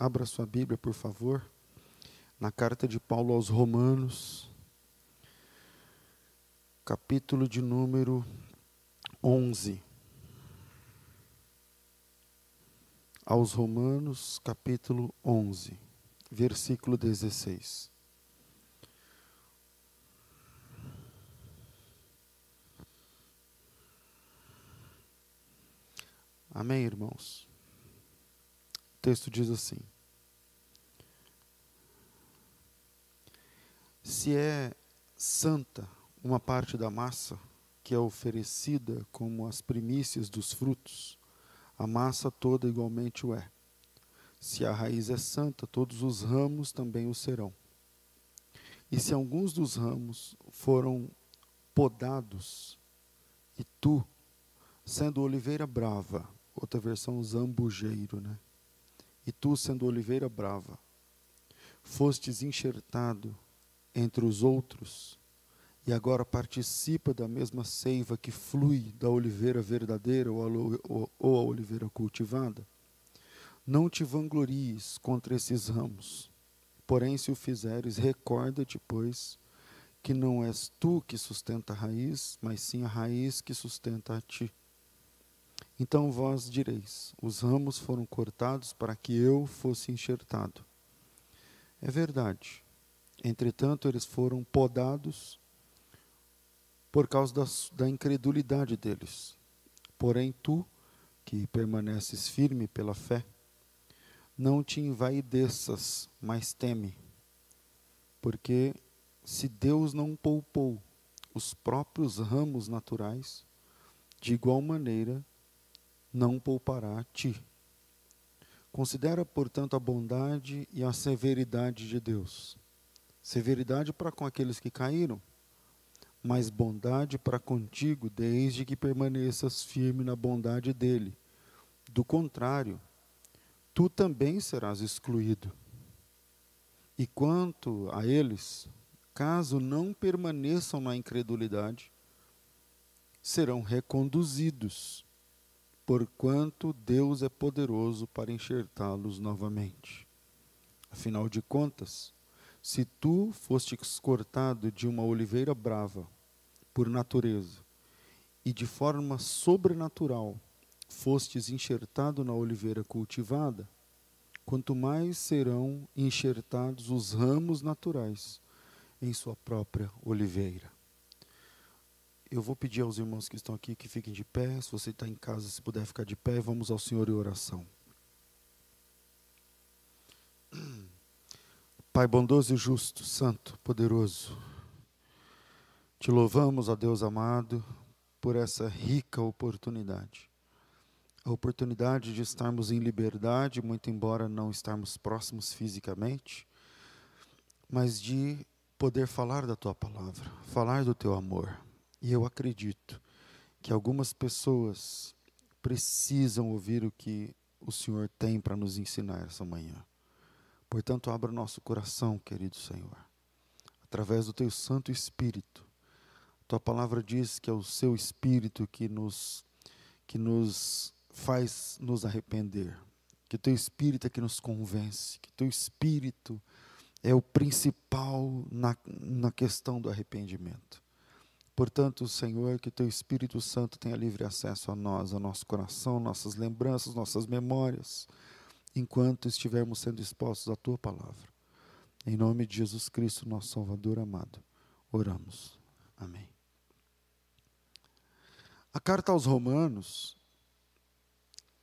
Abra sua Bíblia, por favor, na carta de Paulo aos Romanos, capítulo de número 11. Aos Romanos, capítulo 11, versículo 16. Amém, irmãos? O texto diz assim: Se é santa uma parte da massa que é oferecida como as primícias dos frutos, a massa toda igualmente o é. Se a raiz é santa, todos os ramos também o serão. E se alguns dos ramos foram podados, e tu, sendo oliveira brava, outra versão zambujeiro, né? E tu, sendo oliveira brava, fostes enxertado entre os outros, e agora participa da mesma seiva que flui da oliveira verdadeira ou a oliveira cultivada, não te vanglories contra esses ramos. Porém, se o fizeres, recorda-te, pois, que não és tu que sustenta a raiz, mas sim a raiz que sustenta a ti. Então vós direis: os ramos foram cortados para que eu fosse enxertado. É verdade. Entretanto, eles foram podados por causa da, da incredulidade deles. Porém, tu, que permaneces firme pela fé, não te envaideças, mas teme. Porque se Deus não poupou os próprios ramos naturais, de igual maneira não poupará a ti. Considera, portanto, a bondade e a severidade de Deus. Severidade para com aqueles que caíram, mas bondade para contigo, desde que permaneças firme na bondade dele. Do contrário, tu também serás excluído. E quanto a eles, caso não permaneçam na incredulidade, serão reconduzidos porquanto Deus é poderoso para enxertá-los novamente. Afinal de contas, se tu fostes cortado de uma oliveira brava, por natureza, e de forma sobrenatural fostes enxertado na oliveira cultivada, quanto mais serão enxertados os ramos naturais em sua própria oliveira. Eu vou pedir aos irmãos que estão aqui que fiquem de pé. Se você está em casa, se puder ficar de pé, vamos ao Senhor em oração. Pai bondoso e justo, santo, poderoso, te louvamos, ó Deus amado, por essa rica oportunidade. A oportunidade de estarmos em liberdade, muito embora não estarmos próximos fisicamente, mas de poder falar da tua palavra, falar do teu amor e eu acredito que algumas pessoas precisam ouvir o que o Senhor tem para nos ensinar essa manhã. Portanto, abra nosso coração, querido Senhor, através do teu Santo Espírito. Tua palavra diz que é o seu Espírito que nos que nos faz nos arrepender. Que teu Espírito é que nos convence, que teu Espírito é o principal na, na questão do arrependimento. Portanto, Senhor, que Teu Espírito Santo tenha livre acesso a nós, ao nosso coração, nossas lembranças, nossas memórias, enquanto estivermos sendo expostos à Tua palavra. Em nome de Jesus Cristo, nosso Salvador amado, oramos. Amém. A carta aos Romanos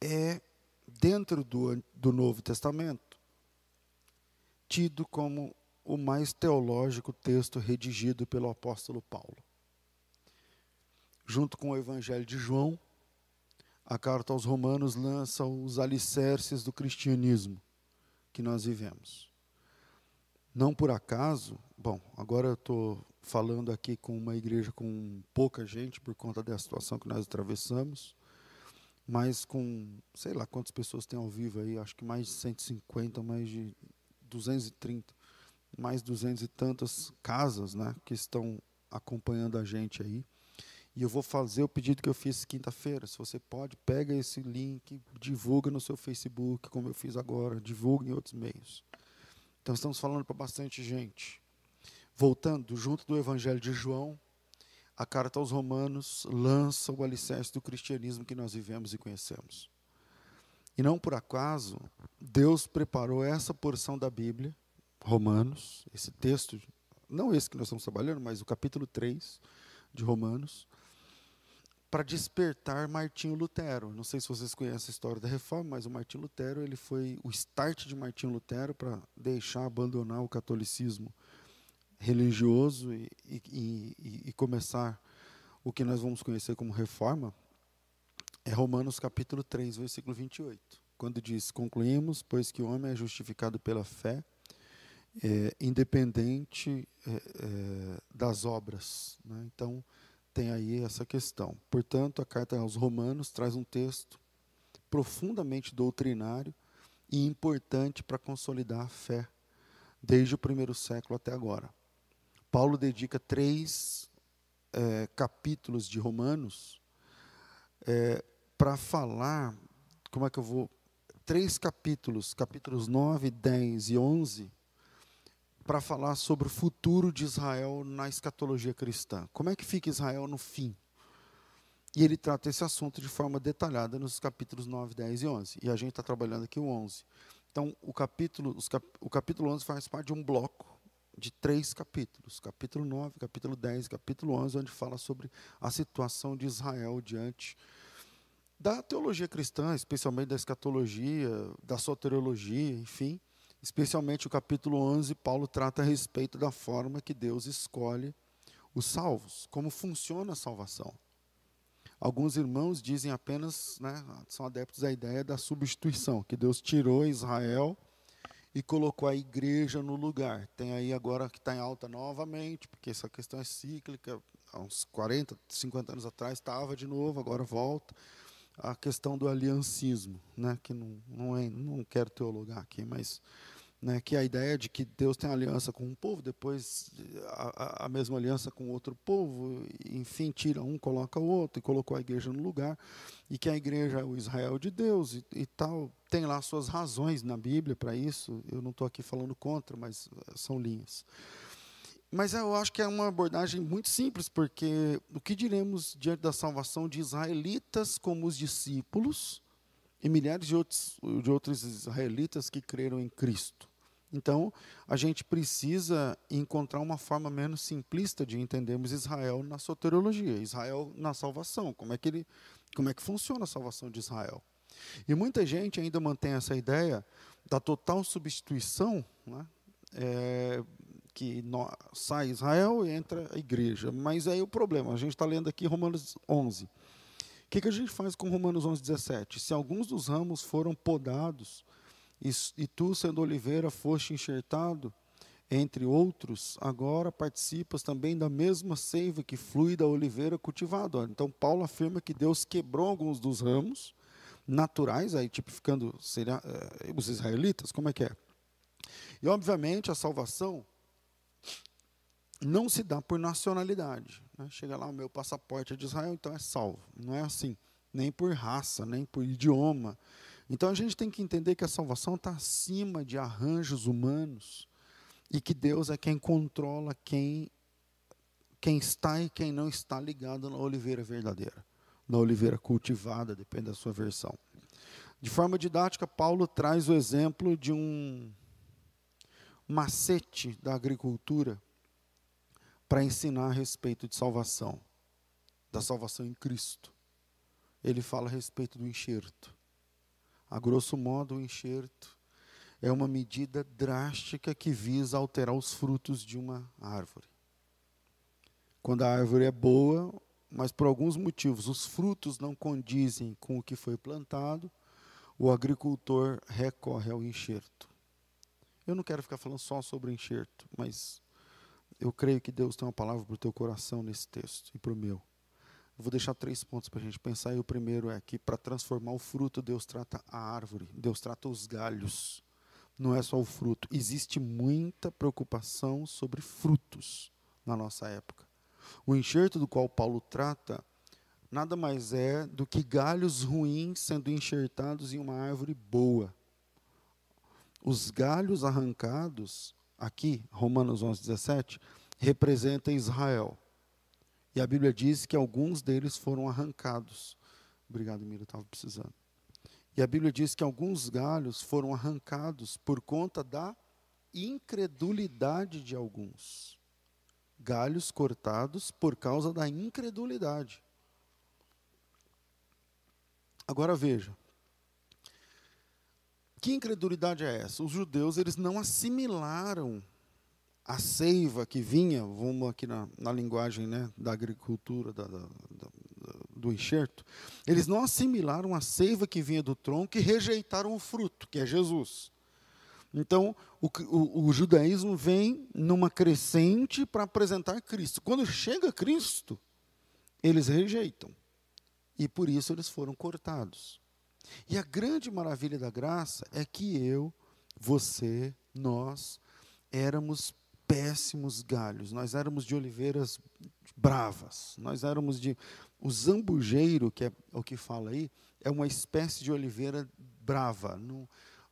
é, dentro do, do Novo Testamento, tido como o mais teológico texto redigido pelo apóstolo Paulo junto com o Evangelho de João, a carta aos Romanos lança os alicerces do cristianismo que nós vivemos. Não por acaso, bom, agora eu estou falando aqui com uma igreja com pouca gente por conta da situação que nós atravessamos, mas com, sei lá quantas pessoas tem ao vivo aí, acho que mais de 150, mais de 230, mais de 200 e tantas casas né, que estão acompanhando a gente aí. E eu vou fazer o pedido que eu fiz quinta-feira. Se você pode, pega esse link, divulga no seu Facebook, como eu fiz agora, divulga em outros meios. Então estamos falando para bastante gente. Voltando, junto do Evangelho de João, a carta aos Romanos lança o alicerce do cristianismo que nós vivemos e conhecemos. E não por acaso, Deus preparou essa porção da Bíblia, Romanos, esse texto, não esse que nós estamos trabalhando, mas o capítulo 3 de Romanos, para despertar Martinho Lutero. Não sei se vocês conhecem a história da reforma, mas o Martinho Lutero ele foi o start de Martinho Lutero para deixar abandonar o catolicismo religioso e, e, e, e, começar o que nós vamos conhecer como reforma. É Romanos capítulo 3, versículo 28, quando diz: Concluímos, pois que o homem é justificado pela fé, é, independente é, é, das obras. Né? Então, tem aí essa questão. Portanto, a carta aos Romanos traz um texto profundamente doutrinário e importante para consolidar a fé desde o primeiro século até agora. Paulo dedica três é, capítulos de Romanos é, para falar, como é que eu vou? Três capítulos, capítulos 9, 10 e 11, para falar sobre o futuro de Israel na escatologia cristã. Como é que fica Israel no fim? E ele trata esse assunto de forma detalhada nos capítulos 9, 10 e 11. E a gente está trabalhando aqui o 11. Então, o capítulo, cap, o capítulo 11 faz parte de um bloco de três capítulos. Capítulo 9, capítulo 10, capítulo 11, onde fala sobre a situação de Israel diante da teologia cristã, especialmente da escatologia, da soteriologia, enfim. Especialmente o capítulo 11, Paulo trata a respeito da forma que Deus escolhe os salvos, como funciona a salvação. Alguns irmãos dizem apenas, né, são adeptos à ideia da substituição, que Deus tirou Israel e colocou a igreja no lugar. Tem aí agora que está em alta novamente, porque essa questão é cíclica. Há uns 40, 50 anos atrás estava de novo, agora volta a questão do aliancismo, né, que não, não, é, não quero teologar aqui, mas né, que a ideia de que Deus tem aliança com um povo, depois a, a, mesma aliança com outro povo, enfim, tira um, coloca o outro, e colocou a igreja no lugar, e que a igreja é o Israel de Deus e, e tal. Tem lá suas razões na Bíblia para isso, eu não estou aqui falando contra, mas são linhas. Mas eu acho que é uma abordagem muito simples, porque o que diremos diante da salvação de israelitas como os discípulos e milhares de outros, de outros israelitas que creram em Cristo? Então, a gente precisa encontrar uma forma menos simplista de entendermos Israel na soteriologia, Israel na salvação, como é que ele, como é que funciona a salvação de Israel. E muita gente ainda mantém essa ideia da total substituição, né? É, que sai Israel e entra a igreja. Mas aí o problema, a gente está lendo aqui Romanos 11. O que, que a gente faz com Romanos 11, 17? Se alguns dos ramos foram podados, e, e tu, sendo oliveira, foste enxertado, entre outros, agora participas também da mesma seiva que flui da oliveira cultivada. Então, Paulo afirma que Deus quebrou alguns dos ramos naturais, aí tipificando seria, eh, os israelitas, como é que é? E, obviamente, a salvação não se dá por nacionalidade. Né? Chega lá, o meu passaporte é de Israel, então é salvo. Não é assim. Nem por raça, nem por idioma. Então a gente tem que entender que a salvação está acima de arranjos humanos e que Deus é quem controla quem, quem está e quem não está ligado na oliveira verdadeira, na oliveira cultivada, depende da sua versão. De forma didática, Paulo traz o exemplo de um macete da agricultura para ensinar a respeito de salvação, da salvação em Cristo. Ele fala a respeito do enxerto. A grosso modo, o enxerto é uma medida drástica que visa alterar os frutos de uma árvore. Quando a árvore é boa, mas por alguns motivos os frutos não condizem com o que foi plantado, o agricultor recorre ao enxerto. Eu não quero ficar falando só sobre enxerto, mas eu creio que Deus tem uma palavra para o teu coração nesse texto e para o meu. Eu vou deixar três pontos para a gente pensar. E o primeiro é que para transformar o fruto, Deus trata a árvore, Deus trata os galhos. Não é só o fruto. Existe muita preocupação sobre frutos na nossa época. O enxerto do qual Paulo trata nada mais é do que galhos ruins sendo enxertados em uma árvore boa. Os galhos arrancados, aqui, Romanos 11, 17, representam Israel. E a Bíblia diz que alguns deles foram arrancados. Obrigado, Mira, estava precisando. E a Bíblia diz que alguns galhos foram arrancados por conta da incredulidade de alguns. Galhos cortados por causa da incredulidade. Agora veja. Que incredulidade é essa? Os judeus eles não assimilaram a seiva que vinha, vamos aqui na, na linguagem né, da agricultura, da, da, da, do enxerto, eles não assimilaram a seiva que vinha do tronco e rejeitaram o fruto, que é Jesus. Então, o, o, o judaísmo vem numa crescente para apresentar Cristo. Quando chega Cristo, eles rejeitam. E por isso eles foram cortados. E a grande maravilha da graça é que eu, você, nós éramos péssimos galhos, nós éramos de oliveiras bravas, nós éramos de. O zambujeiro, que é o que fala aí, é uma espécie de oliveira brava. Não,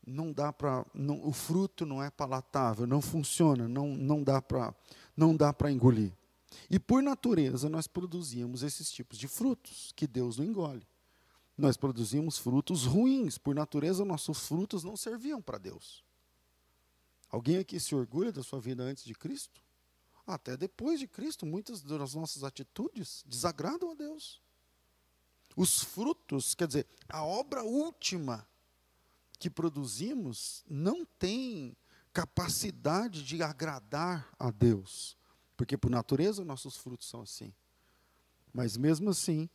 não dá para. O fruto não é palatável, não funciona, não, não dá para engolir. E por natureza nós produzíamos esses tipos de frutos que Deus não engole. Nós produzimos frutos ruins, por natureza nossos frutos não serviam para Deus. Alguém aqui se orgulha da sua vida antes de Cristo? Até depois de Cristo, muitas das nossas atitudes desagradam a Deus. Os frutos, quer dizer, a obra última que produzimos não tem capacidade de agradar a Deus. Porque por natureza nossos frutos são assim. Mas mesmo assim,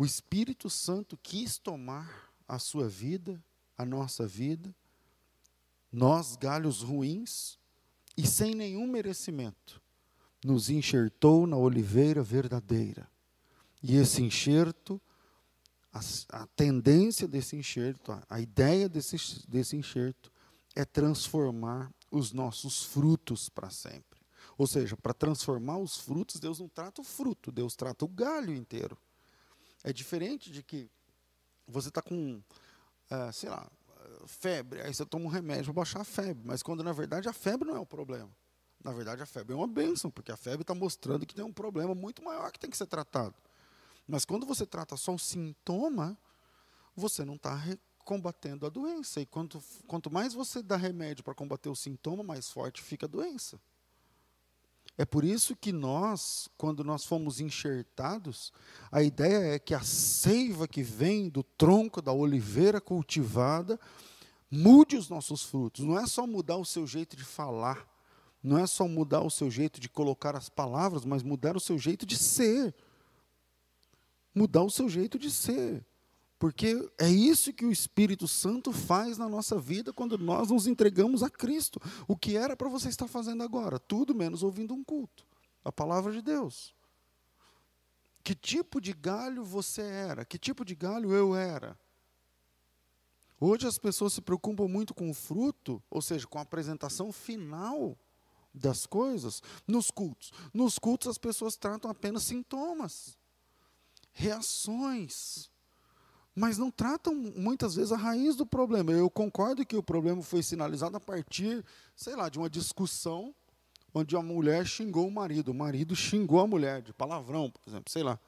o Espírito Santo quis tomar a sua vida, a nossa vida, nós, galhos ruins, e sem nenhum merecimento, nos enxertou na oliveira verdadeira. E esse enxerto, a, a tendência desse enxerto, a, a ideia desse, desse enxerto, é transformar os nossos frutos para sempre. Ou seja, para transformar os frutos, Deus não trata o fruto, Deus trata o galho inteiro. É diferente de que você está com, uh, sei lá, febre, aí você toma um remédio para baixar a febre, mas quando na verdade a febre não é o problema. Na verdade a febre é uma bênção, porque a febre está mostrando que tem um problema muito maior que tem que ser tratado. Mas quando você trata só o sintoma, você não está combatendo a doença. E quanto, quanto mais você dá remédio para combater o sintoma, mais forte fica a doença. É por isso que nós, quando nós fomos enxertados, a ideia é que a seiva que vem do tronco da oliveira cultivada mude os nossos frutos. Não é só mudar o seu jeito de falar, não é só mudar o seu jeito de colocar as palavras, mas mudar o seu jeito de ser. Mudar o seu jeito de ser. Porque é isso que o Espírito Santo faz na nossa vida quando nós nos entregamos a Cristo. O que era para você estar fazendo agora? Tudo menos ouvindo um culto. A palavra de Deus. Que tipo de galho você era? Que tipo de galho eu era? Hoje as pessoas se preocupam muito com o fruto, ou seja, com a apresentação final das coisas nos cultos. Nos cultos as pessoas tratam apenas sintomas, reações mas não tratam muitas vezes a raiz do problema. Eu concordo que o problema foi sinalizado a partir, sei lá, de uma discussão onde a mulher xingou o marido, o marido xingou a mulher de palavrão, por exemplo, sei lá.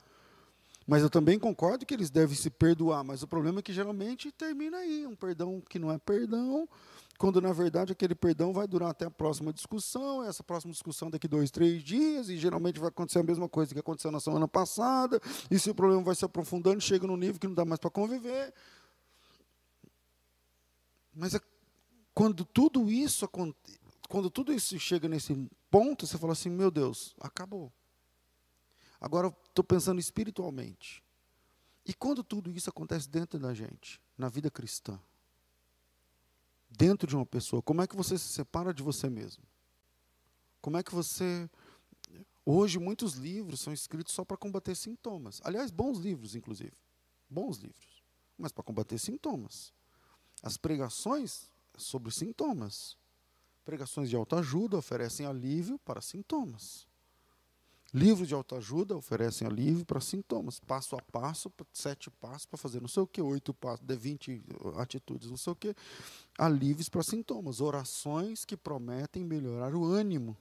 Mas eu também concordo que eles devem se perdoar, mas o problema é que geralmente termina aí, um perdão que não é perdão, quando na verdade aquele perdão vai durar até a próxima discussão, essa próxima discussão daqui dois, três dias, e geralmente vai acontecer a mesma coisa que aconteceu na semana passada, e se o problema vai se aprofundando, chega num nível que não dá mais para conviver. Mas é, quando tudo isso quando tudo isso chega nesse ponto, você fala assim, meu Deus, acabou. Agora estou pensando espiritualmente. E quando tudo isso acontece dentro da gente, na vida cristã, dentro de uma pessoa, como é que você se separa de você mesmo? Como é que você. Hoje, muitos livros são escritos só para combater sintomas. Aliás, bons livros, inclusive. Bons livros. Mas para combater sintomas. As pregações sobre sintomas. Pregações de autoajuda oferecem alívio para sintomas. Livros de autoajuda oferecem alívio para sintomas, passo a passo, sete passos para fazer não sei o que, oito passos, de 20 atitudes, não sei o que, alívios para sintomas, orações que prometem melhorar o ânimo,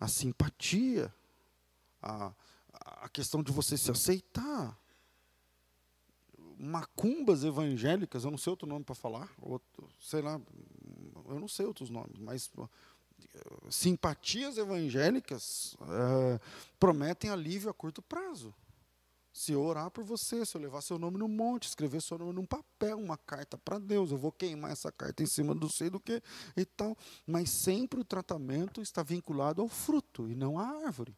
a simpatia, a, a questão de você se aceitar. Macumbas evangélicas, eu não sei outro nome para falar, outro, sei lá, eu não sei outros nomes, mas simpatias evangélicas é, prometem alívio a curto prazo. Se eu orar por você, se eu levar seu nome no monte, escrever seu nome num papel, uma carta para Deus, eu vou queimar essa carta em cima do sei do que e tal. Mas sempre o tratamento está vinculado ao fruto e não à árvore.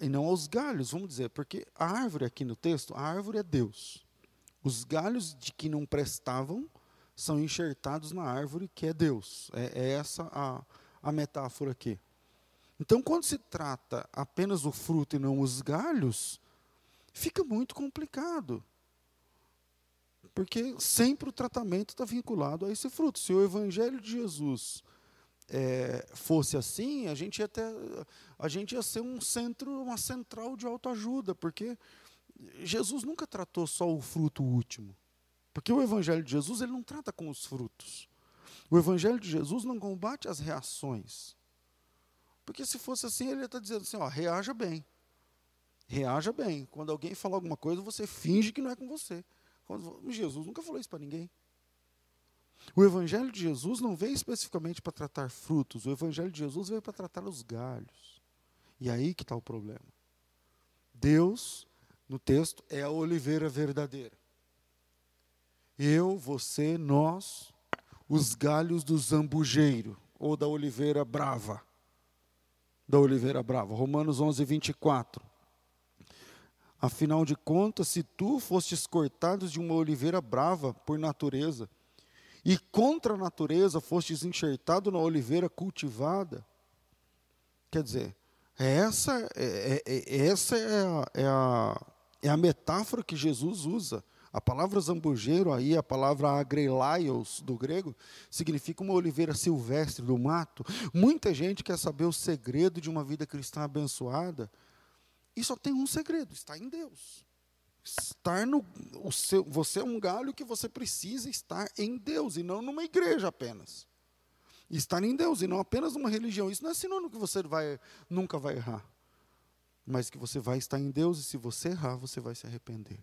E não aos galhos, vamos dizer, porque a árvore aqui no texto, a árvore é Deus. Os galhos de que não prestavam são enxertados na árvore que é Deus. É, é essa a, a metáfora aqui. Então, quando se trata apenas do fruto e não os galhos, fica muito complicado. Porque sempre o tratamento está vinculado a esse fruto. Se o Evangelho de Jesus é, fosse assim, a gente, ia ter, a gente ia ser um centro, uma central de autoajuda, porque Jesus nunca tratou só o fruto último. Porque o Evangelho de Jesus ele não trata com os frutos. O Evangelho de Jesus não combate as reações. Porque se fosse assim, ele estar dizendo assim: ó, reaja bem. Reaja bem. Quando alguém falar alguma coisa, você finge que não é com você. Quando, Jesus nunca falou isso para ninguém. O Evangelho de Jesus não veio especificamente para tratar frutos, o Evangelho de Jesus veio para tratar os galhos. E aí que está o problema. Deus, no texto, é a oliveira verdadeira. Eu, você, nós os galhos do zambujeiro, ou da oliveira brava. Da oliveira brava. Romanos 11, 24. Afinal de contas, se tu fostes cortados de uma oliveira brava por natureza, e contra a natureza fostes enxertado na oliveira cultivada, quer dizer, essa, é, é, é essa é, a, é, a, é a metáfora que Jesus usa a palavra zambujeiro aí, a palavra agrelaios do grego, significa uma oliveira silvestre do mato. Muita gente quer saber o segredo de uma vida cristã abençoada. E só tem um segredo: está em Deus. Estar no o seu, você é um galho que você precisa estar em Deus e não numa igreja apenas. Estar em Deus e não apenas numa religião. Isso não é sinônimo que você vai, nunca vai errar. Mas que você vai estar em Deus e se você errar, você vai se arrepender.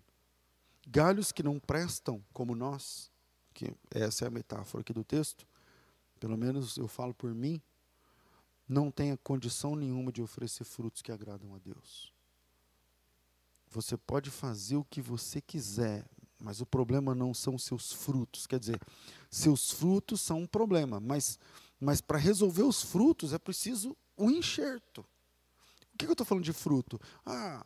Galhos que não prestam, como nós, que essa é a metáfora aqui do texto, pelo menos eu falo por mim, não tenha condição nenhuma de oferecer frutos que agradam a Deus. Você pode fazer o que você quiser, mas o problema não são seus frutos. Quer dizer, seus frutos são um problema, mas, mas para resolver os frutos é preciso um enxerto. O que, que eu estou falando de fruto? Ah,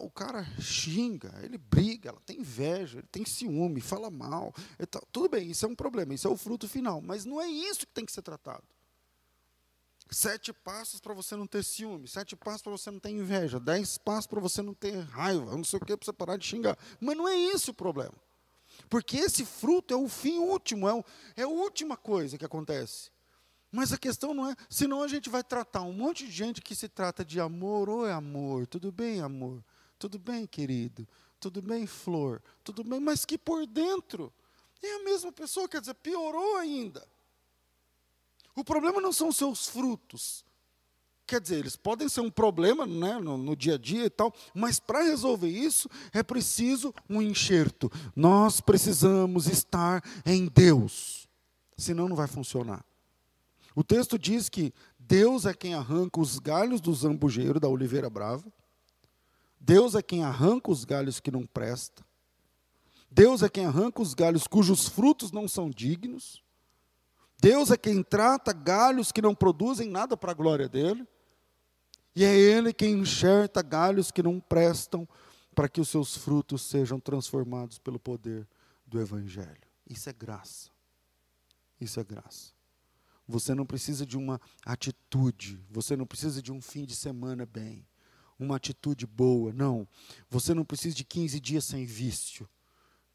o cara xinga, ele briga, ela tem inveja, ele tem ciúme, fala mal. Tá, tudo bem, isso é um problema, isso é o fruto final, mas não é isso que tem que ser tratado. Sete passos para você não ter ciúme, sete passos para você não ter inveja, dez passos para você não ter raiva, não sei o que, para você parar de xingar. Mas não é isso o problema. Porque esse fruto é o fim último, é, o, é a última coisa que acontece. Mas a questão não é, senão a gente vai tratar um monte de gente que se trata de amor, ou é amor, tudo bem, amor, tudo bem, querido, tudo bem, flor, tudo bem, mas que por dentro é a mesma pessoa, quer dizer, piorou ainda. O problema não são seus frutos. Quer dizer, eles podem ser um problema né, no, no dia a dia e tal, mas para resolver isso é preciso um enxerto. Nós precisamos estar em Deus, senão não vai funcionar. O texto diz que Deus é quem arranca os galhos do zambujeiro, da oliveira brava. Deus é quem arranca os galhos que não prestam. Deus é quem arranca os galhos cujos frutos não são dignos. Deus é quem trata galhos que não produzem nada para a glória dele. E é Ele quem enxerta galhos que não prestam para que os seus frutos sejam transformados pelo poder do Evangelho. Isso é graça. Isso é graça. Você não precisa de uma atitude, você não precisa de um fim de semana bem, uma atitude boa, não. Você não precisa de 15 dias sem vício,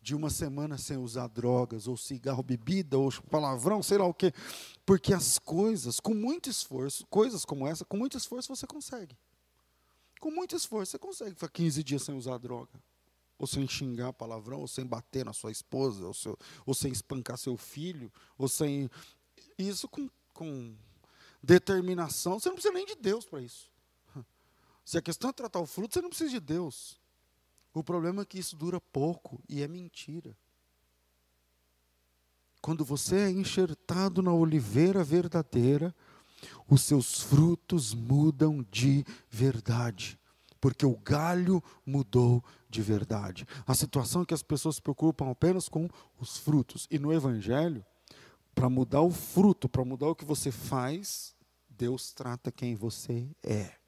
de uma semana sem usar drogas, ou cigarro, bebida, ou palavrão, sei lá o quê. Porque as coisas, com muito esforço, coisas como essa, com muito esforço você consegue. Com muito esforço, você consegue ficar 15 dias sem usar droga. Ou sem xingar palavrão, ou sem bater na sua esposa, ou, seu, ou sem espancar seu filho, ou sem. Isso com, com determinação. Você não precisa nem de Deus para isso. Se a questão é tratar o fruto, você não precisa de Deus. O problema é que isso dura pouco e é mentira. Quando você é enxertado na oliveira verdadeira, os seus frutos mudam de verdade, porque o galho mudou de verdade. A situação é que as pessoas se preocupam apenas com os frutos, e no Evangelho, para mudar o fruto, para mudar o que você faz, Deus trata quem você é.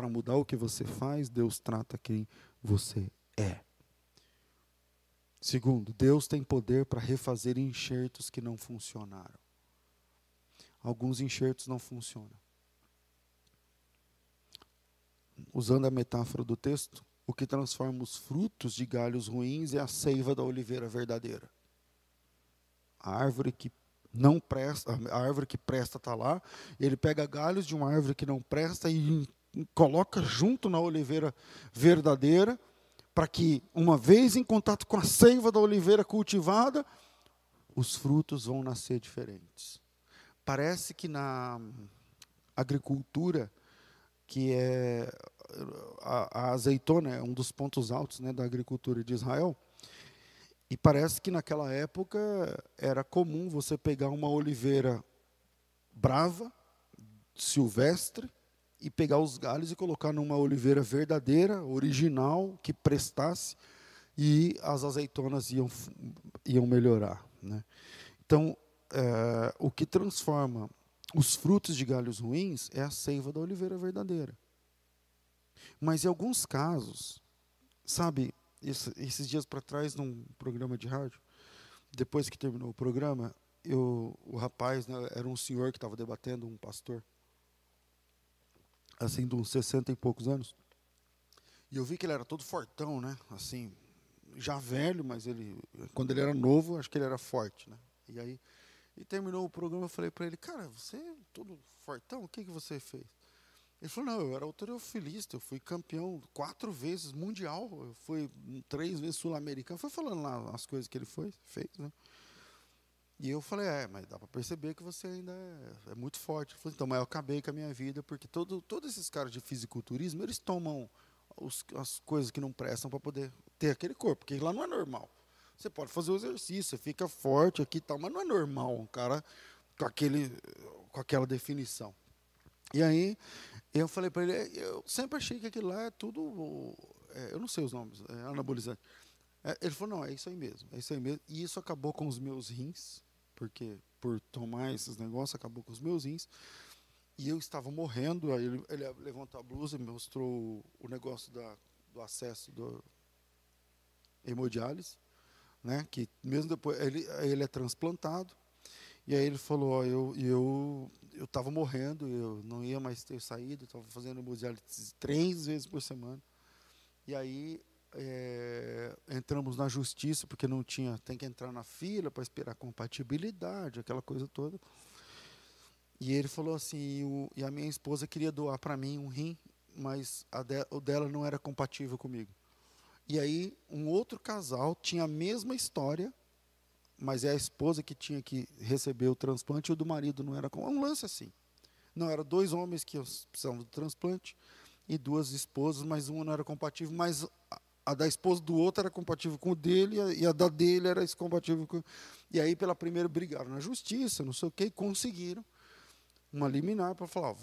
Para mudar o que você faz, Deus trata quem você é. Segundo, Deus tem poder para refazer enxertos que não funcionaram. Alguns enxertos não funcionam. Usando a metáfora do texto, o que transforma os frutos de galhos ruins é a seiva da oliveira verdadeira. A árvore que não presta, a árvore que presta está lá, ele pega galhos de uma árvore que não presta e coloca junto na oliveira verdadeira, para que, uma vez em contato com a seiva da oliveira cultivada, os frutos vão nascer diferentes. Parece que na agricultura, que é a, a azeitona é um dos pontos altos né, da agricultura de Israel, e parece que naquela época era comum você pegar uma oliveira brava, silvestre, e pegar os galhos e colocar numa oliveira verdadeira, original, que prestasse, e as azeitonas iam, iam melhorar. Né? Então, é, o que transforma os frutos de galhos ruins é a seiva da oliveira verdadeira. Mas em alguns casos, sabe, esses dias para trás, num programa de rádio, depois que terminou o programa, eu, o rapaz né, era um senhor que estava debatendo, um pastor, assim, de uns 60 e poucos anos. E eu vi que ele era todo fortão, né? Assim, já velho, mas ele, quando ele era novo, acho que ele era forte, né? E aí, e terminou o programa, eu falei para ele, cara, você é todo fortão, o que, que você fez? Ele falou, não, eu era autorofilista, eu fui campeão quatro vezes mundial, eu fui três vezes sul-americano. Foi falando lá as coisas que ele foi, fez, né? E eu falei, é, mas dá para perceber que você ainda é, é muito forte. Falei, então, mas eu acabei com a minha vida, porque todo, todos esses caras de fisiculturismo, eles tomam os, as coisas que não prestam para poder ter aquele corpo, porque lá não é normal. Você pode fazer o exercício, você fica forte aqui e tal, mas não é normal um cara com, aquele, com aquela definição. E aí, eu falei para ele, eu sempre achei que aquilo lá é tudo, é, eu não sei os nomes, é anabolizante. É, ele falou, não, é isso aí mesmo, é isso aí mesmo. E isso acabou com os meus rins, porque por tomar esses negócios acabou com os meus rins. E eu estava morrendo, aí ele, ele levantou a blusa e mostrou o negócio da, do acesso do hemodiálise, né? Que mesmo depois ele ele é transplantado. E aí ele falou, ó, eu eu eu estava morrendo, eu não ia mais ter saído, estava fazendo hemodiálise três vezes por semana. E aí é, entramos na justiça porque não tinha, tem que entrar na fila para esperar compatibilidade, aquela coisa toda. E ele falou assim, o, e a minha esposa queria doar para mim um rim, mas de, o dela não era compatível comigo. E aí um outro casal tinha a mesma história, mas é a esposa que tinha que receber o transplante e o do marido não era com um lance assim. Não era dois homens que precisavam do transplante e duas esposas, mas uma não era compatível, mas a da esposa do outro era compatível com o dele e a da dele era compatível com. E aí, pela primeira, brigaram na justiça, não sei o quê, e conseguiram uma liminar para falar: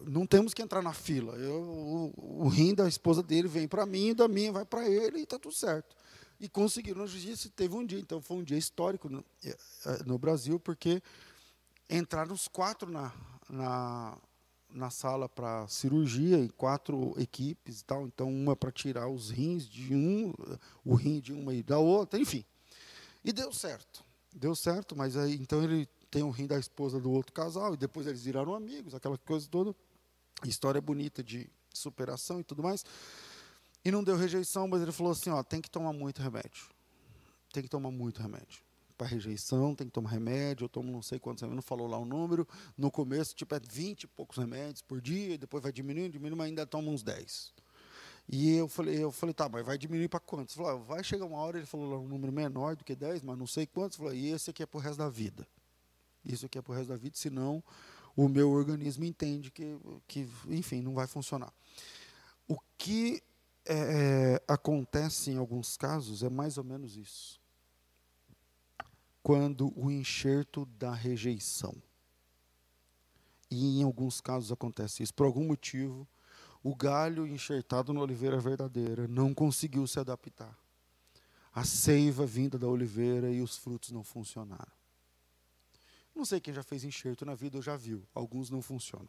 não temos que entrar na fila. Eu, o, o rim da esposa dele vem para mim, e da minha vai para ele, e está tudo certo. E conseguiram na justiça, teve um dia. Então, foi um dia histórico no, eh, no Brasil, porque entraram os quatro na, na na sala para cirurgia e quatro equipes e tal, então uma para tirar os rins de um, o rim de uma e da outra, enfim. E deu certo. Deu certo, mas aí então ele tem o rim da esposa do outro casal e depois eles viraram amigos, aquela coisa toda. História bonita de superação e tudo mais. E não deu rejeição, mas ele falou assim, ó, tem que tomar muito remédio. Tem que tomar muito remédio. Para rejeição, tem que tomar remédio, eu tomo não sei quantos remédios, não falou lá o número. No começo, tipo, é 20 e poucos remédios por dia, depois vai diminuindo, diminuindo, mas ainda toma uns 10. E eu falei, eu falei, tá, mas vai diminuir para quantos? Falou, ah, vai chegar uma hora, ele falou um número menor do que 10, mas não sei quantos. Falou, e esse aqui é para o resto da vida. Isso aqui é para o resto da vida, senão o meu organismo entende que, que enfim, não vai funcionar. O que é, acontece em alguns casos é mais ou menos isso. Quando o enxerto da rejeição. E em alguns casos acontece isso. Por algum motivo, o galho enxertado na oliveira verdadeira não conseguiu se adaptar. A seiva vinda da oliveira e os frutos não funcionaram. Não sei quem já fez enxerto na vida ou já viu. Alguns não funcionam.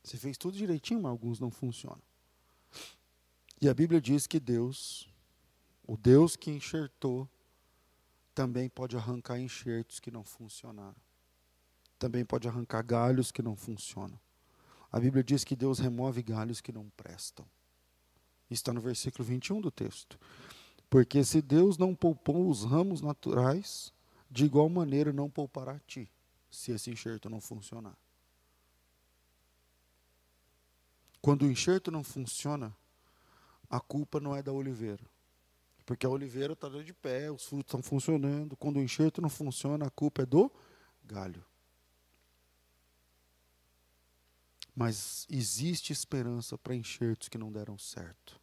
Você fez tudo direitinho, mas alguns não funcionam. E a Bíblia diz que Deus, o Deus que enxertou, também pode arrancar enxertos que não funcionaram. Também pode arrancar galhos que não funcionam. A Bíblia diz que Deus remove galhos que não prestam. Está no versículo 21 do texto. Porque se Deus não poupou os ramos naturais, de igual maneira não poupará a ti, se esse enxerto não funcionar. Quando o enxerto não funciona, a culpa não é da oliveira. Porque a oliveira está de pé, os frutos estão funcionando. Quando o enxerto não funciona, a culpa é do galho. Mas existe esperança para enxertos que não deram certo.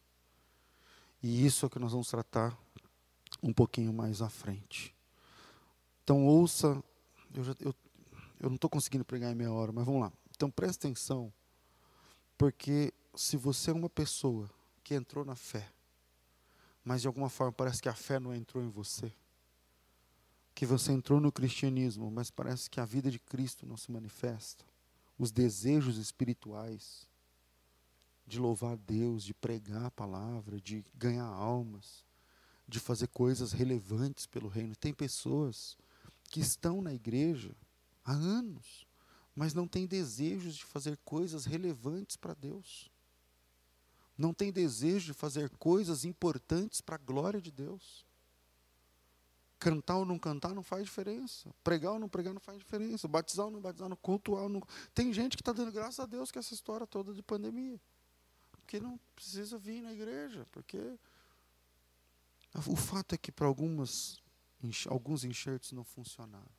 E isso é o que nós vamos tratar um pouquinho mais à frente. Então ouça, eu, já, eu, eu não estou conseguindo pregar em meia hora, mas vamos lá. Então preste atenção, porque se você é uma pessoa que entrou na fé, mas de alguma forma parece que a fé não entrou em você, que você entrou no cristianismo, mas parece que a vida de Cristo não se manifesta, os desejos espirituais de louvar Deus, de pregar a palavra, de ganhar almas, de fazer coisas relevantes pelo reino. Tem pessoas que estão na igreja há anos, mas não têm desejos de fazer coisas relevantes para Deus. Não tem desejo de fazer coisas importantes para a glória de Deus. Cantar ou não cantar não faz diferença. Pregar ou não pregar não faz diferença. Batizar ou não batizar, não cultuar ou não. Tem gente que está dando graças a Deus com essa história toda de pandemia. Porque não precisa vir na igreja. Porque o fato é que para algumas alguns enxertos não funcionaram.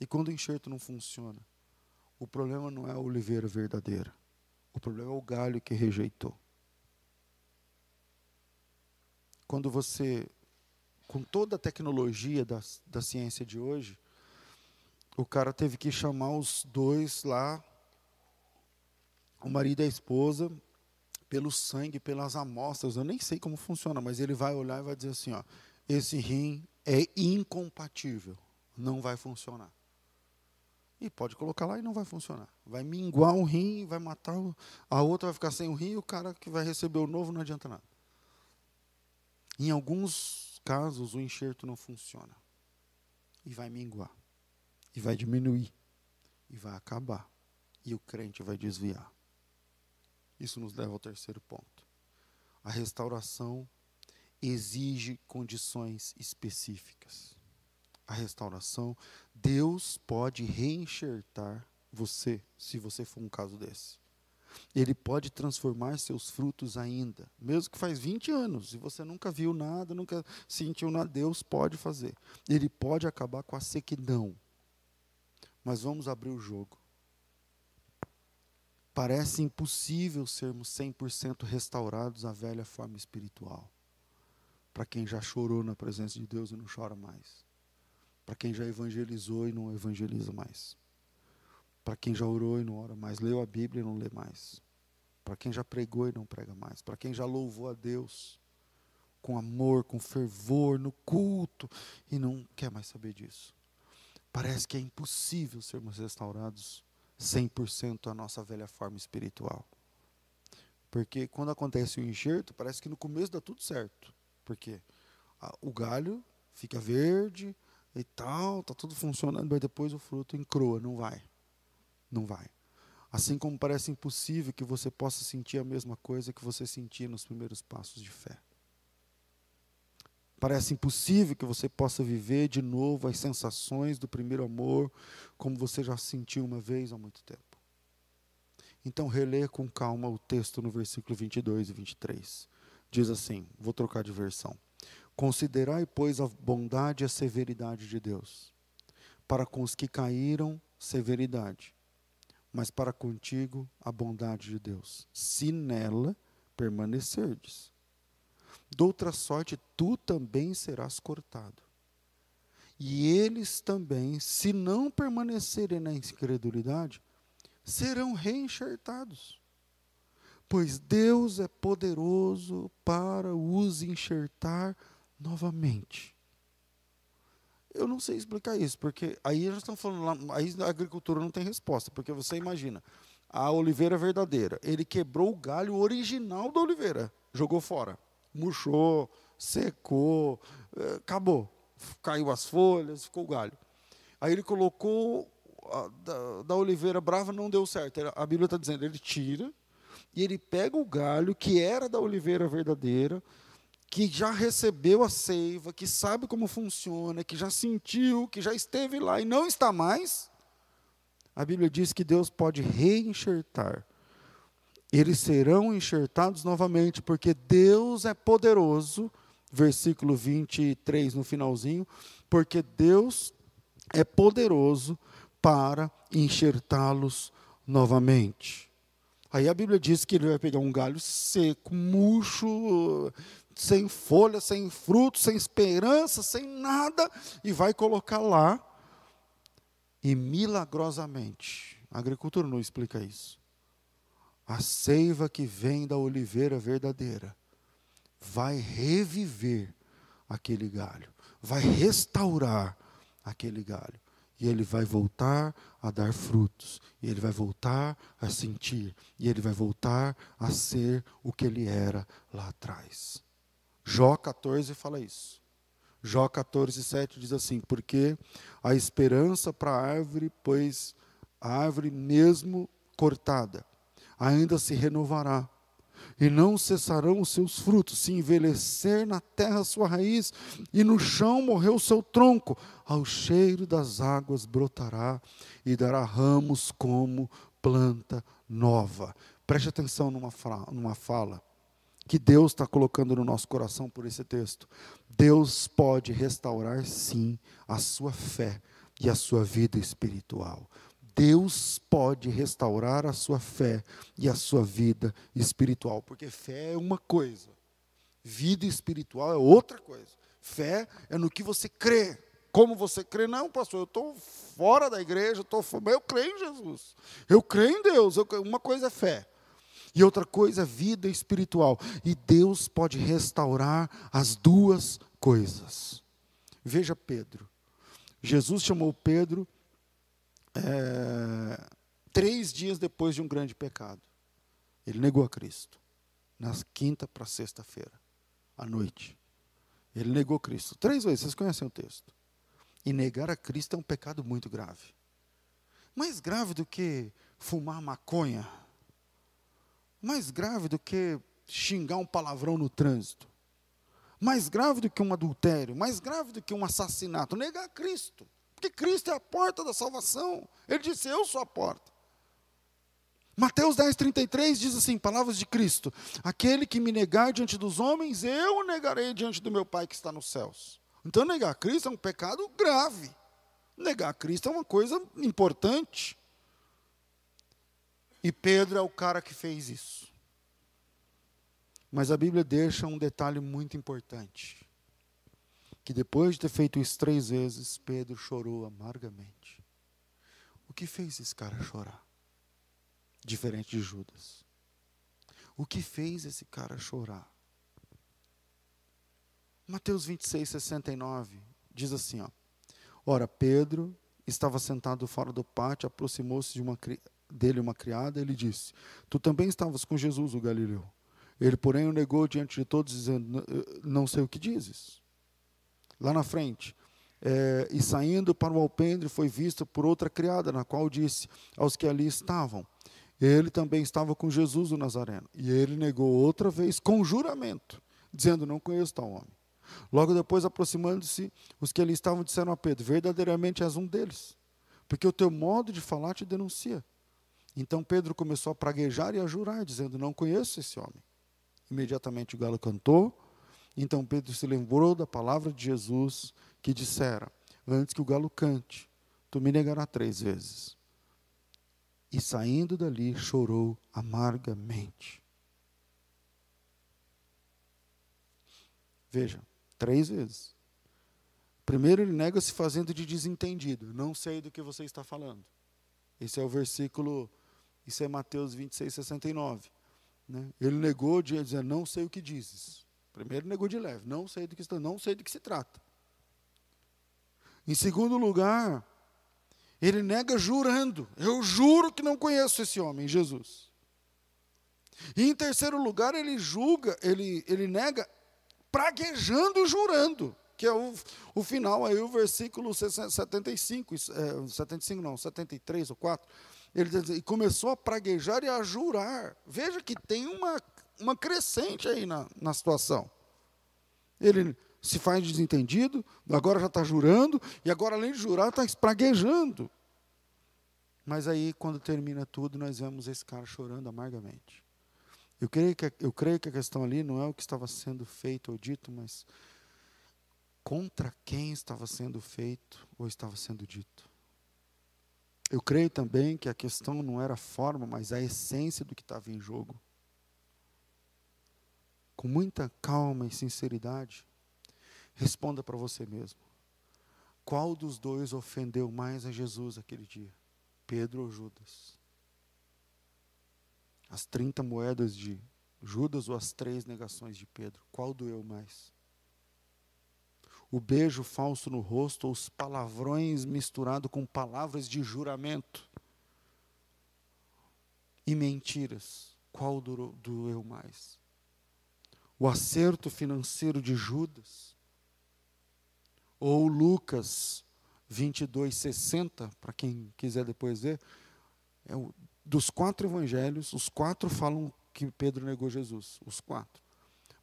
E quando o enxerto não funciona, o problema não é a oliveira verdadeira. O problema é o galho que rejeitou. Quando você, com toda a tecnologia da, da ciência de hoje, o cara teve que chamar os dois lá, o marido e a esposa, pelo sangue, pelas amostras. Eu nem sei como funciona, mas ele vai olhar e vai dizer assim: ó, esse rim é incompatível, não vai funcionar. E pode colocar lá e não vai funcionar. Vai minguar um rim, vai matar o, a outra, vai ficar sem o rim e o cara que vai receber o novo não adianta nada. Em alguns casos o enxerto não funciona. E vai minguar. E vai diminuir. E vai acabar. E o crente vai desviar. Isso nos leva ao terceiro ponto. A restauração exige condições específicas. A restauração, Deus pode reenxertar você, se você for um caso desse. Ele pode transformar seus frutos ainda, mesmo que faz 20 anos e você nunca viu nada, nunca sentiu nada, Deus pode fazer. Ele pode acabar com a sequidão. Mas vamos abrir o jogo. Parece impossível sermos 100% restaurados à velha forma espiritual para quem já chorou na presença de Deus e não chora mais. Para quem já evangelizou e não evangeliza mais. Para quem já orou e não ora mais. Leu a Bíblia e não lê mais. Para quem já pregou e não prega mais. Para quem já louvou a Deus com amor, com fervor, no culto e não quer mais saber disso. Parece que é impossível sermos restaurados 100% a nossa velha forma espiritual. Porque quando acontece o enxerto, parece que no começo dá tudo certo. Porque o galho fica verde e tal, tá tudo funcionando, mas depois o fruto encroa, não vai. Não vai. Assim como parece impossível que você possa sentir a mesma coisa que você sentia nos primeiros passos de fé. Parece impossível que você possa viver de novo as sensações do primeiro amor, como você já sentiu uma vez há muito tempo. Então, relê com calma o texto no versículo 22 e 23. Diz assim: vou trocar de versão. Considerai, pois, a bondade e a severidade de Deus. Para com os que caíram, severidade, mas para contigo, a bondade de Deus, se nela permanecerdes. Doutra sorte, tu também serás cortado. E eles também, se não permanecerem na incredulidade, serão reenxertados. Pois Deus é poderoso para os enxertar novamente. Eu não sei explicar isso, porque aí nós estamos falando lá, aí a agricultura não tem resposta, porque você imagina, a oliveira verdadeira, ele quebrou o galho original da oliveira, jogou fora, murchou, secou, eh, acabou, caiu as folhas, ficou o galho. Aí ele colocou da, da oliveira brava, não deu certo. A Bíblia está dizendo, ele tira e ele pega o galho que era da oliveira verdadeira, que já recebeu a seiva, que sabe como funciona, que já sentiu, que já esteve lá e não está mais. A Bíblia diz que Deus pode reenxertar. Eles serão enxertados novamente, porque Deus é poderoso. Versículo 23 no finalzinho, porque Deus é poderoso para enxertá-los novamente. Aí a Bíblia diz que ele vai pegar um galho seco, murcho, sem folha, sem fruto, sem esperança, sem nada, e vai colocar lá. E milagrosamente, a agricultura não explica isso. A seiva que vem da oliveira verdadeira vai reviver aquele galho, vai restaurar aquele galho. E ele vai voltar a dar frutos, e ele vai voltar a sentir, e ele vai voltar a ser o que ele era lá atrás. Jó 14 fala isso. Jó 14, 7 diz assim: Porque a esperança para a árvore, pois a árvore mesmo cortada, ainda se renovará, e não cessarão os seus frutos, se envelhecer na terra sua raiz, e no chão morrer o seu tronco, ao cheiro das águas brotará e dará ramos como planta nova. Preste atenção numa, numa fala que Deus está colocando no nosso coração por esse texto. Deus pode restaurar, sim, a sua fé e a sua vida espiritual. Deus pode restaurar a sua fé e a sua vida espiritual, porque fé é uma coisa, vida espiritual é outra coisa. Fé é no que você crê. Como você crê? Não, pastor, eu estou fora da igreja, eu, tô, eu creio em Jesus. Eu creio em Deus. Eu, uma coisa é fé. E outra coisa vida espiritual. E Deus pode restaurar as duas coisas. Veja Pedro. Jesus chamou Pedro é, três dias depois de um grande pecado. Ele negou a Cristo. Na quinta para sexta-feira, à noite. Ele negou Cristo. Três vezes, vocês conhecem o texto. E negar a Cristo é um pecado muito grave. Mais grave do que fumar maconha. Mais grave do que xingar um palavrão no trânsito. Mais grave do que um adultério. Mais grave do que um assassinato. Negar Cristo. Porque Cristo é a porta da salvação. Ele disse: Eu sou a porta. Mateus 10, 33 diz assim: Palavras de Cristo: Aquele que me negar diante dos homens, eu o negarei diante do meu Pai que está nos céus. Então, negar Cristo é um pecado grave. Negar Cristo é uma coisa importante. E Pedro é o cara que fez isso. Mas a Bíblia deixa um detalhe muito importante que depois de ter feito isso três vezes, Pedro chorou amargamente. O que fez esse cara chorar? Diferente de Judas. O que fez esse cara chorar? Mateus 26, 69 diz assim: ó, Ora, Pedro estava sentado fora do pátio, aproximou-se de uma, dele uma criada, ele disse: Tu também estavas com Jesus, o Galileu. Ele, porém, o negou diante de todos, dizendo: Não sei o que dizes lá na frente. É, e saindo para o alpendre, foi visto por outra criada, na qual disse aos que ali estavam: Ele também estava com Jesus o Nazareno. E ele negou outra vez com juramento, dizendo: Não conheço tal homem. Logo depois, aproximando-se, os que ali estavam disseram a Pedro: Verdadeiramente és um deles, porque o teu modo de falar te denuncia. Então Pedro começou a praguejar e a jurar, dizendo: Não conheço esse homem. Imediatamente o galo cantou. Então Pedro se lembrou da palavra de Jesus que dissera: Antes que o galo cante, tu me negarás três vezes. E saindo dali, chorou amargamente. Veja, três vezes. Primeiro, ele nega se fazendo de desentendido. Não sei do que você está falando. Esse é o versículo, isso é Mateus 26, 69. Né? Ele negou de dizer, não sei o que dizes. Primeiro negou de leve, não sei do que está, não sei do que se trata. Em segundo lugar, ele nega jurando. Eu juro que não conheço esse homem, Jesus. E em terceiro lugar, ele julga, ele, ele nega praguejando e jurando, que é o, o final aí, o versículo 75, é, 75 não, 73 ou 4. Ele diz, e começou a praguejar e a jurar. Veja que tem uma, uma crescente aí na, na situação. Ele se faz desentendido, agora já está jurando, e agora, além de jurar, está praguejando. Mas aí, quando termina tudo, nós vemos esse cara chorando amargamente. Eu creio, que, eu creio que a questão ali não é o que estava sendo feito ou dito, mas contra quem estava sendo feito ou estava sendo dito. Eu creio também que a questão não era a forma, mas a essência do que estava em jogo. Com muita calma e sinceridade, responda para você mesmo. Qual dos dois ofendeu mais a Jesus aquele dia? Pedro ou Judas? as 30 moedas de Judas ou as três negações de Pedro? Qual doeu mais? O beijo falso no rosto ou os palavrões misturados com palavras de juramento e mentiras? Qual doeu mais? O acerto financeiro de Judas ou Lucas 22, 60, para quem quiser depois ver, é o dos quatro evangelhos, os quatro falam que Pedro negou Jesus, os quatro.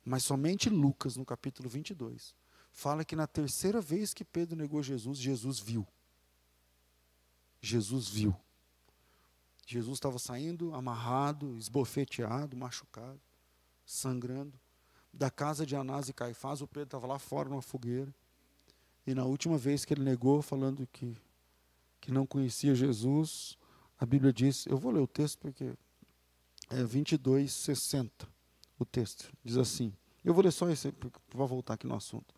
Mas somente Lucas, no capítulo 22, fala que na terceira vez que Pedro negou Jesus, Jesus viu. Jesus viu. Jesus estava saindo amarrado, esbofeteado, machucado, sangrando. Da casa de Anás e Caifás, o Pedro estava lá fora numa fogueira. E na última vez que ele negou, falando que, que não conhecia Jesus, a Bíblia diz, eu vou ler o texto porque é 22, 60, o texto, diz assim. Eu vou ler só esse, para voltar aqui no assunto.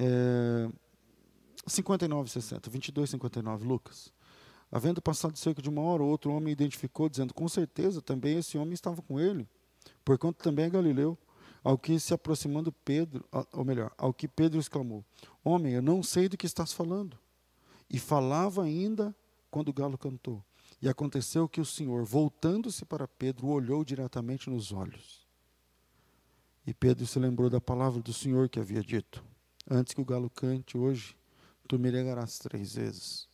É, 59, 60, 22, 59, Lucas. Havendo passado cerca de uma hora, outro homem identificou, dizendo: Com certeza também esse homem estava com ele, porquanto também é Galileu. Ao que se aproximando Pedro, ou melhor, ao que Pedro exclamou: Homem, eu não sei do que estás falando. E falava ainda quando o galo cantou. E aconteceu que o Senhor, voltando-se para Pedro, olhou diretamente nos olhos. E Pedro se lembrou da palavra do Senhor que havia dito: Antes que o galo cante hoje, tu me negarás três vezes.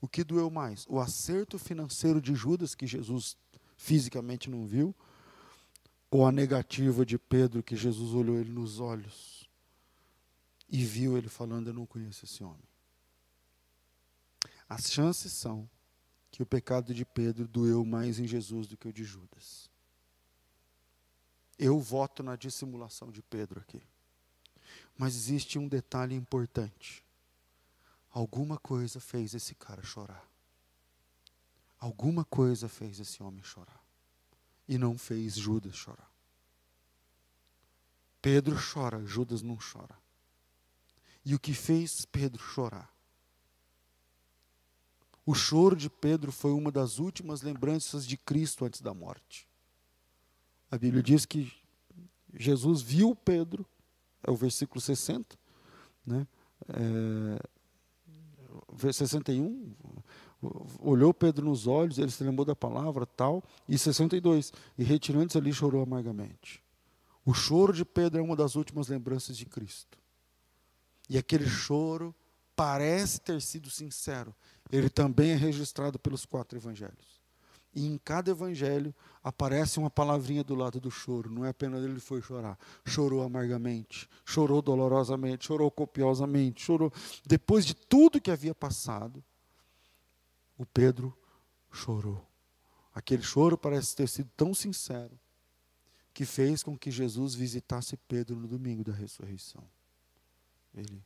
O que doeu mais? O acerto financeiro de Judas, que Jesus fisicamente não viu, ou a negativa de Pedro, que Jesus olhou ele nos olhos e viu ele falando: Eu não conheço esse homem. As chances são que o pecado de Pedro doeu mais em Jesus do que o de Judas. Eu voto na dissimulação de Pedro aqui. Mas existe um detalhe importante. Alguma coisa fez esse cara chorar. Alguma coisa fez esse homem chorar. E não fez Judas chorar. Pedro chora, Judas não chora. E o que fez Pedro chorar o choro de Pedro foi uma das últimas lembranças de Cristo antes da morte. A Bíblia diz que Jesus viu Pedro, é o versículo 60, né? É, 61, olhou Pedro nos olhos, ele se lembrou da palavra, tal, e 62, e retirando-se ali chorou amargamente. O choro de Pedro é uma das últimas lembranças de Cristo. E aquele choro parece ter sido sincero, ele também é registrado pelos quatro evangelhos. E em cada evangelho aparece uma palavrinha do lado do choro. Não é apenas ele foi chorar. Chorou amargamente, chorou dolorosamente, chorou copiosamente, chorou. Depois de tudo que havia passado, o Pedro chorou. Aquele choro parece ter sido tão sincero que fez com que Jesus visitasse Pedro no domingo da ressurreição. Ele,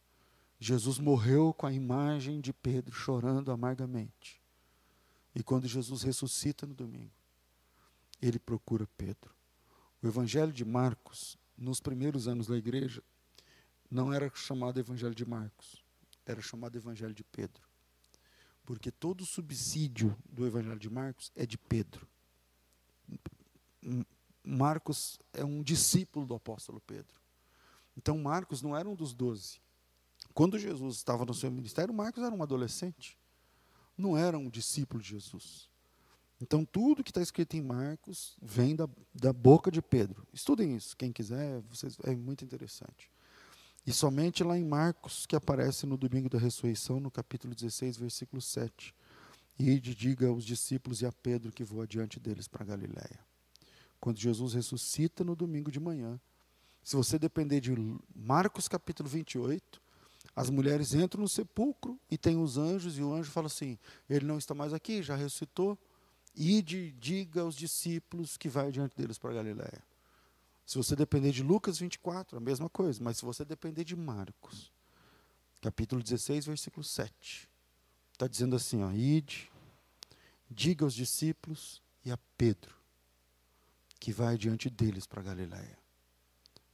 Jesus morreu com a imagem de Pedro chorando amargamente. E quando Jesus ressuscita no domingo, ele procura Pedro. O Evangelho de Marcos, nos primeiros anos da igreja, não era chamado Evangelho de Marcos, era chamado Evangelho de Pedro. Porque todo o subsídio do Evangelho de Marcos é de Pedro. Marcos é um discípulo do apóstolo Pedro. Então, Marcos não era um dos doze. Quando Jesus estava no seu ministério, Marcos era um adolescente não era um discípulo de Jesus. Então, tudo que está escrito em Marcos vem da, da boca de Pedro. Estudem isso, quem quiser, vocês, é muito interessante. E somente lá em Marcos, que aparece no domingo da ressurreição, no capítulo 16, versículo 7. E diga aos discípulos e a Pedro que voa diante deles para Galiléia. Quando Jesus ressuscita no domingo de manhã, se você depender de Marcos capítulo 28, as mulheres entram no sepulcro e tem os anjos, e o anjo fala assim: Ele não está mais aqui, já ressuscitou. Ide, diga aos discípulos que vai diante deles para Galiléia. Se você depender de Lucas 24, a mesma coisa, mas se você depender de Marcos, capítulo 16, versículo 7, está dizendo assim: ó, Ide, diga aos discípulos e a Pedro que vai diante deles para Galiléia.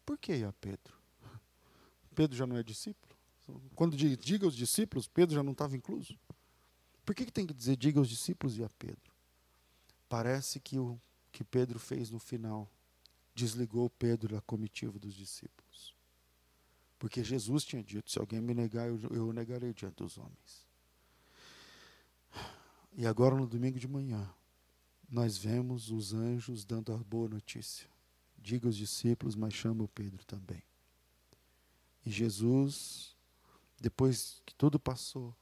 Por que a Pedro? Pedro já não é discípulo? Quando diga aos discípulos, Pedro já não estava incluso. Por que, que tem que dizer diga aos discípulos e a Pedro? Parece que o que Pedro fez no final desligou Pedro da comitiva dos discípulos. Porque Jesus tinha dito: se alguém me negar, eu, eu o negarei diante dos homens. E agora, no domingo de manhã, nós vemos os anjos dando a boa notícia. Diga aos discípulos, mas chama o Pedro também. E Jesus depois que tudo passou,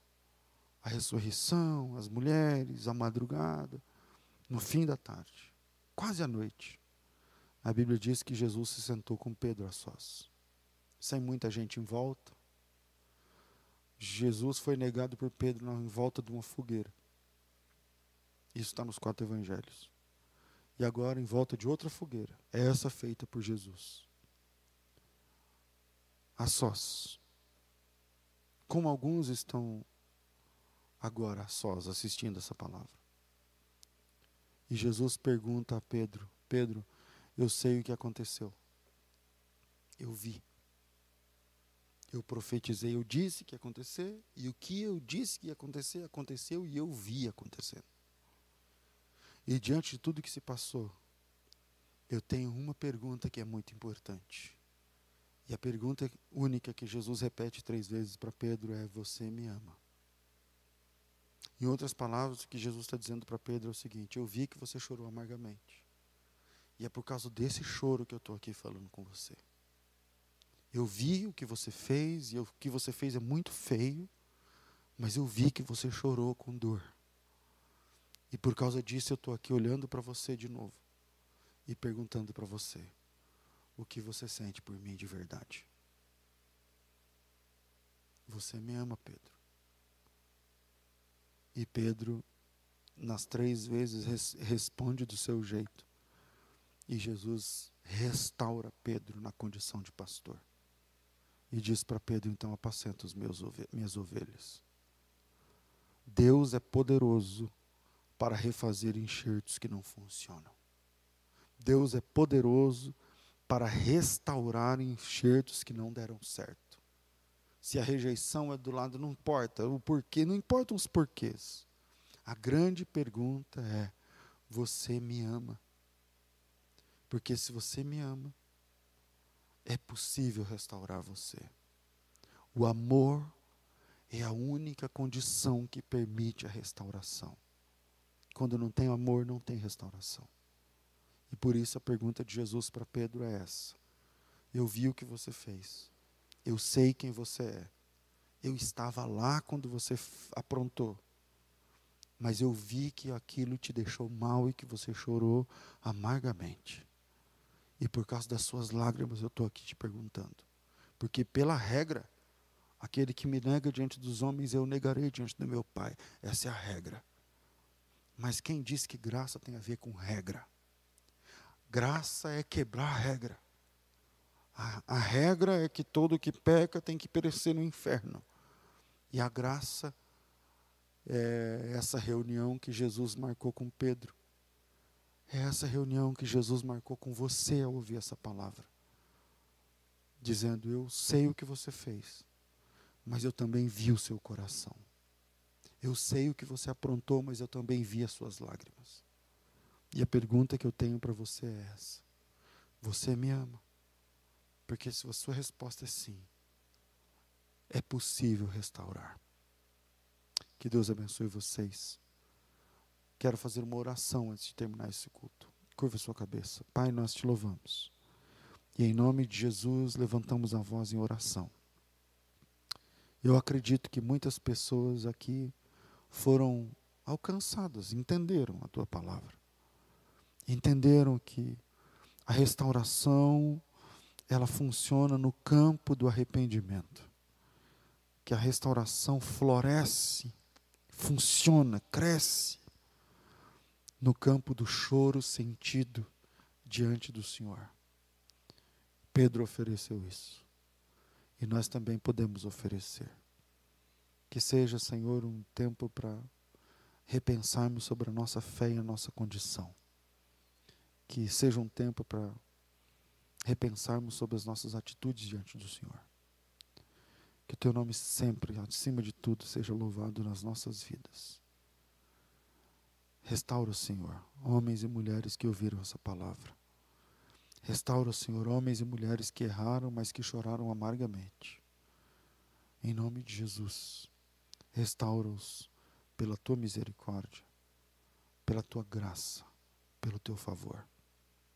a ressurreição, as mulheres, a madrugada, no fim da tarde, quase à noite, a Bíblia diz que Jesus se sentou com Pedro a sós, sem muita gente em volta. Jesus foi negado por Pedro em volta de uma fogueira. Isso está nos quatro evangelhos. E agora em volta de outra fogueira, é essa feita por Jesus. A sós como alguns estão agora sós assistindo essa palavra. E Jesus pergunta a Pedro: Pedro, eu sei o que aconteceu. Eu vi. Eu profetizei, eu disse que ia acontecer, e o que eu disse que ia acontecer, aconteceu e eu vi acontecendo. E diante de tudo que se passou, eu tenho uma pergunta que é muito importante. E a pergunta única que Jesus repete três vezes para Pedro é: Você me ama? Em outras palavras, o que Jesus está dizendo para Pedro é o seguinte: Eu vi que você chorou amargamente. E é por causa desse choro que eu estou aqui falando com você. Eu vi o que você fez, e o que você fez é muito feio, mas eu vi que você chorou com dor. E por causa disso eu estou aqui olhando para você de novo e perguntando para você: o que você sente por mim de verdade. Você me ama, Pedro. E Pedro, nas três vezes, res, responde do seu jeito. E Jesus restaura Pedro na condição de pastor. E diz para Pedro: então apacenta os meus minhas ovelhas. Deus é poderoso para refazer enxertos que não funcionam. Deus é poderoso para restaurar enxertos que não deram certo. Se a rejeição é do lado, não importa o porquê, não importam os porquês. A grande pergunta é: você me ama? Porque se você me ama, é possível restaurar você. O amor é a única condição que permite a restauração. Quando não tem amor, não tem restauração. E por isso a pergunta de Jesus para Pedro é essa: Eu vi o que você fez. Eu sei quem você é. Eu estava lá quando você aprontou. mas eu vi que aquilo te deixou mal e que você chorou amargamente. E por causa das suas lágrimas eu estou aqui te perguntando. Porque pela regra, aquele que me nega diante dos homens, eu negarei diante do meu Pai. Essa é a regra. Mas quem diz que graça tem a ver com regra? Graça é quebrar a regra. A, a regra é que todo que peca tem que perecer no inferno. E a graça é essa reunião que Jesus marcou com Pedro. É essa reunião que Jesus marcou com você ao ouvir essa palavra. Dizendo: Eu sei o que você fez, mas eu também vi o seu coração. Eu sei o que você aprontou, mas eu também vi as suas lágrimas. E a pergunta que eu tenho para você é essa: Você me ama? Porque se a sua resposta é sim, é possível restaurar. Que Deus abençoe vocês. Quero fazer uma oração antes de terminar esse culto. Curva sua cabeça. Pai, nós te louvamos. E em nome de Jesus, levantamos a voz em oração. Eu acredito que muitas pessoas aqui foram alcançadas, entenderam a tua palavra. Entenderam que a restauração ela funciona no campo do arrependimento. Que a restauração floresce, funciona, cresce no campo do choro sentido diante do Senhor. Pedro ofereceu isso. E nós também podemos oferecer. Que seja, Senhor, um tempo para repensarmos sobre a nossa fé e a nossa condição. Que seja um tempo para repensarmos sobre as nossas atitudes diante do Senhor. Que o teu nome sempre, acima de tudo, seja louvado nas nossas vidas. Restaura, Senhor, homens e mulheres que ouviram essa palavra. Restaura, Senhor, homens e mulheres que erraram, mas que choraram amargamente. Em nome de Jesus, restaura-os pela tua misericórdia, pela tua graça, pelo teu favor.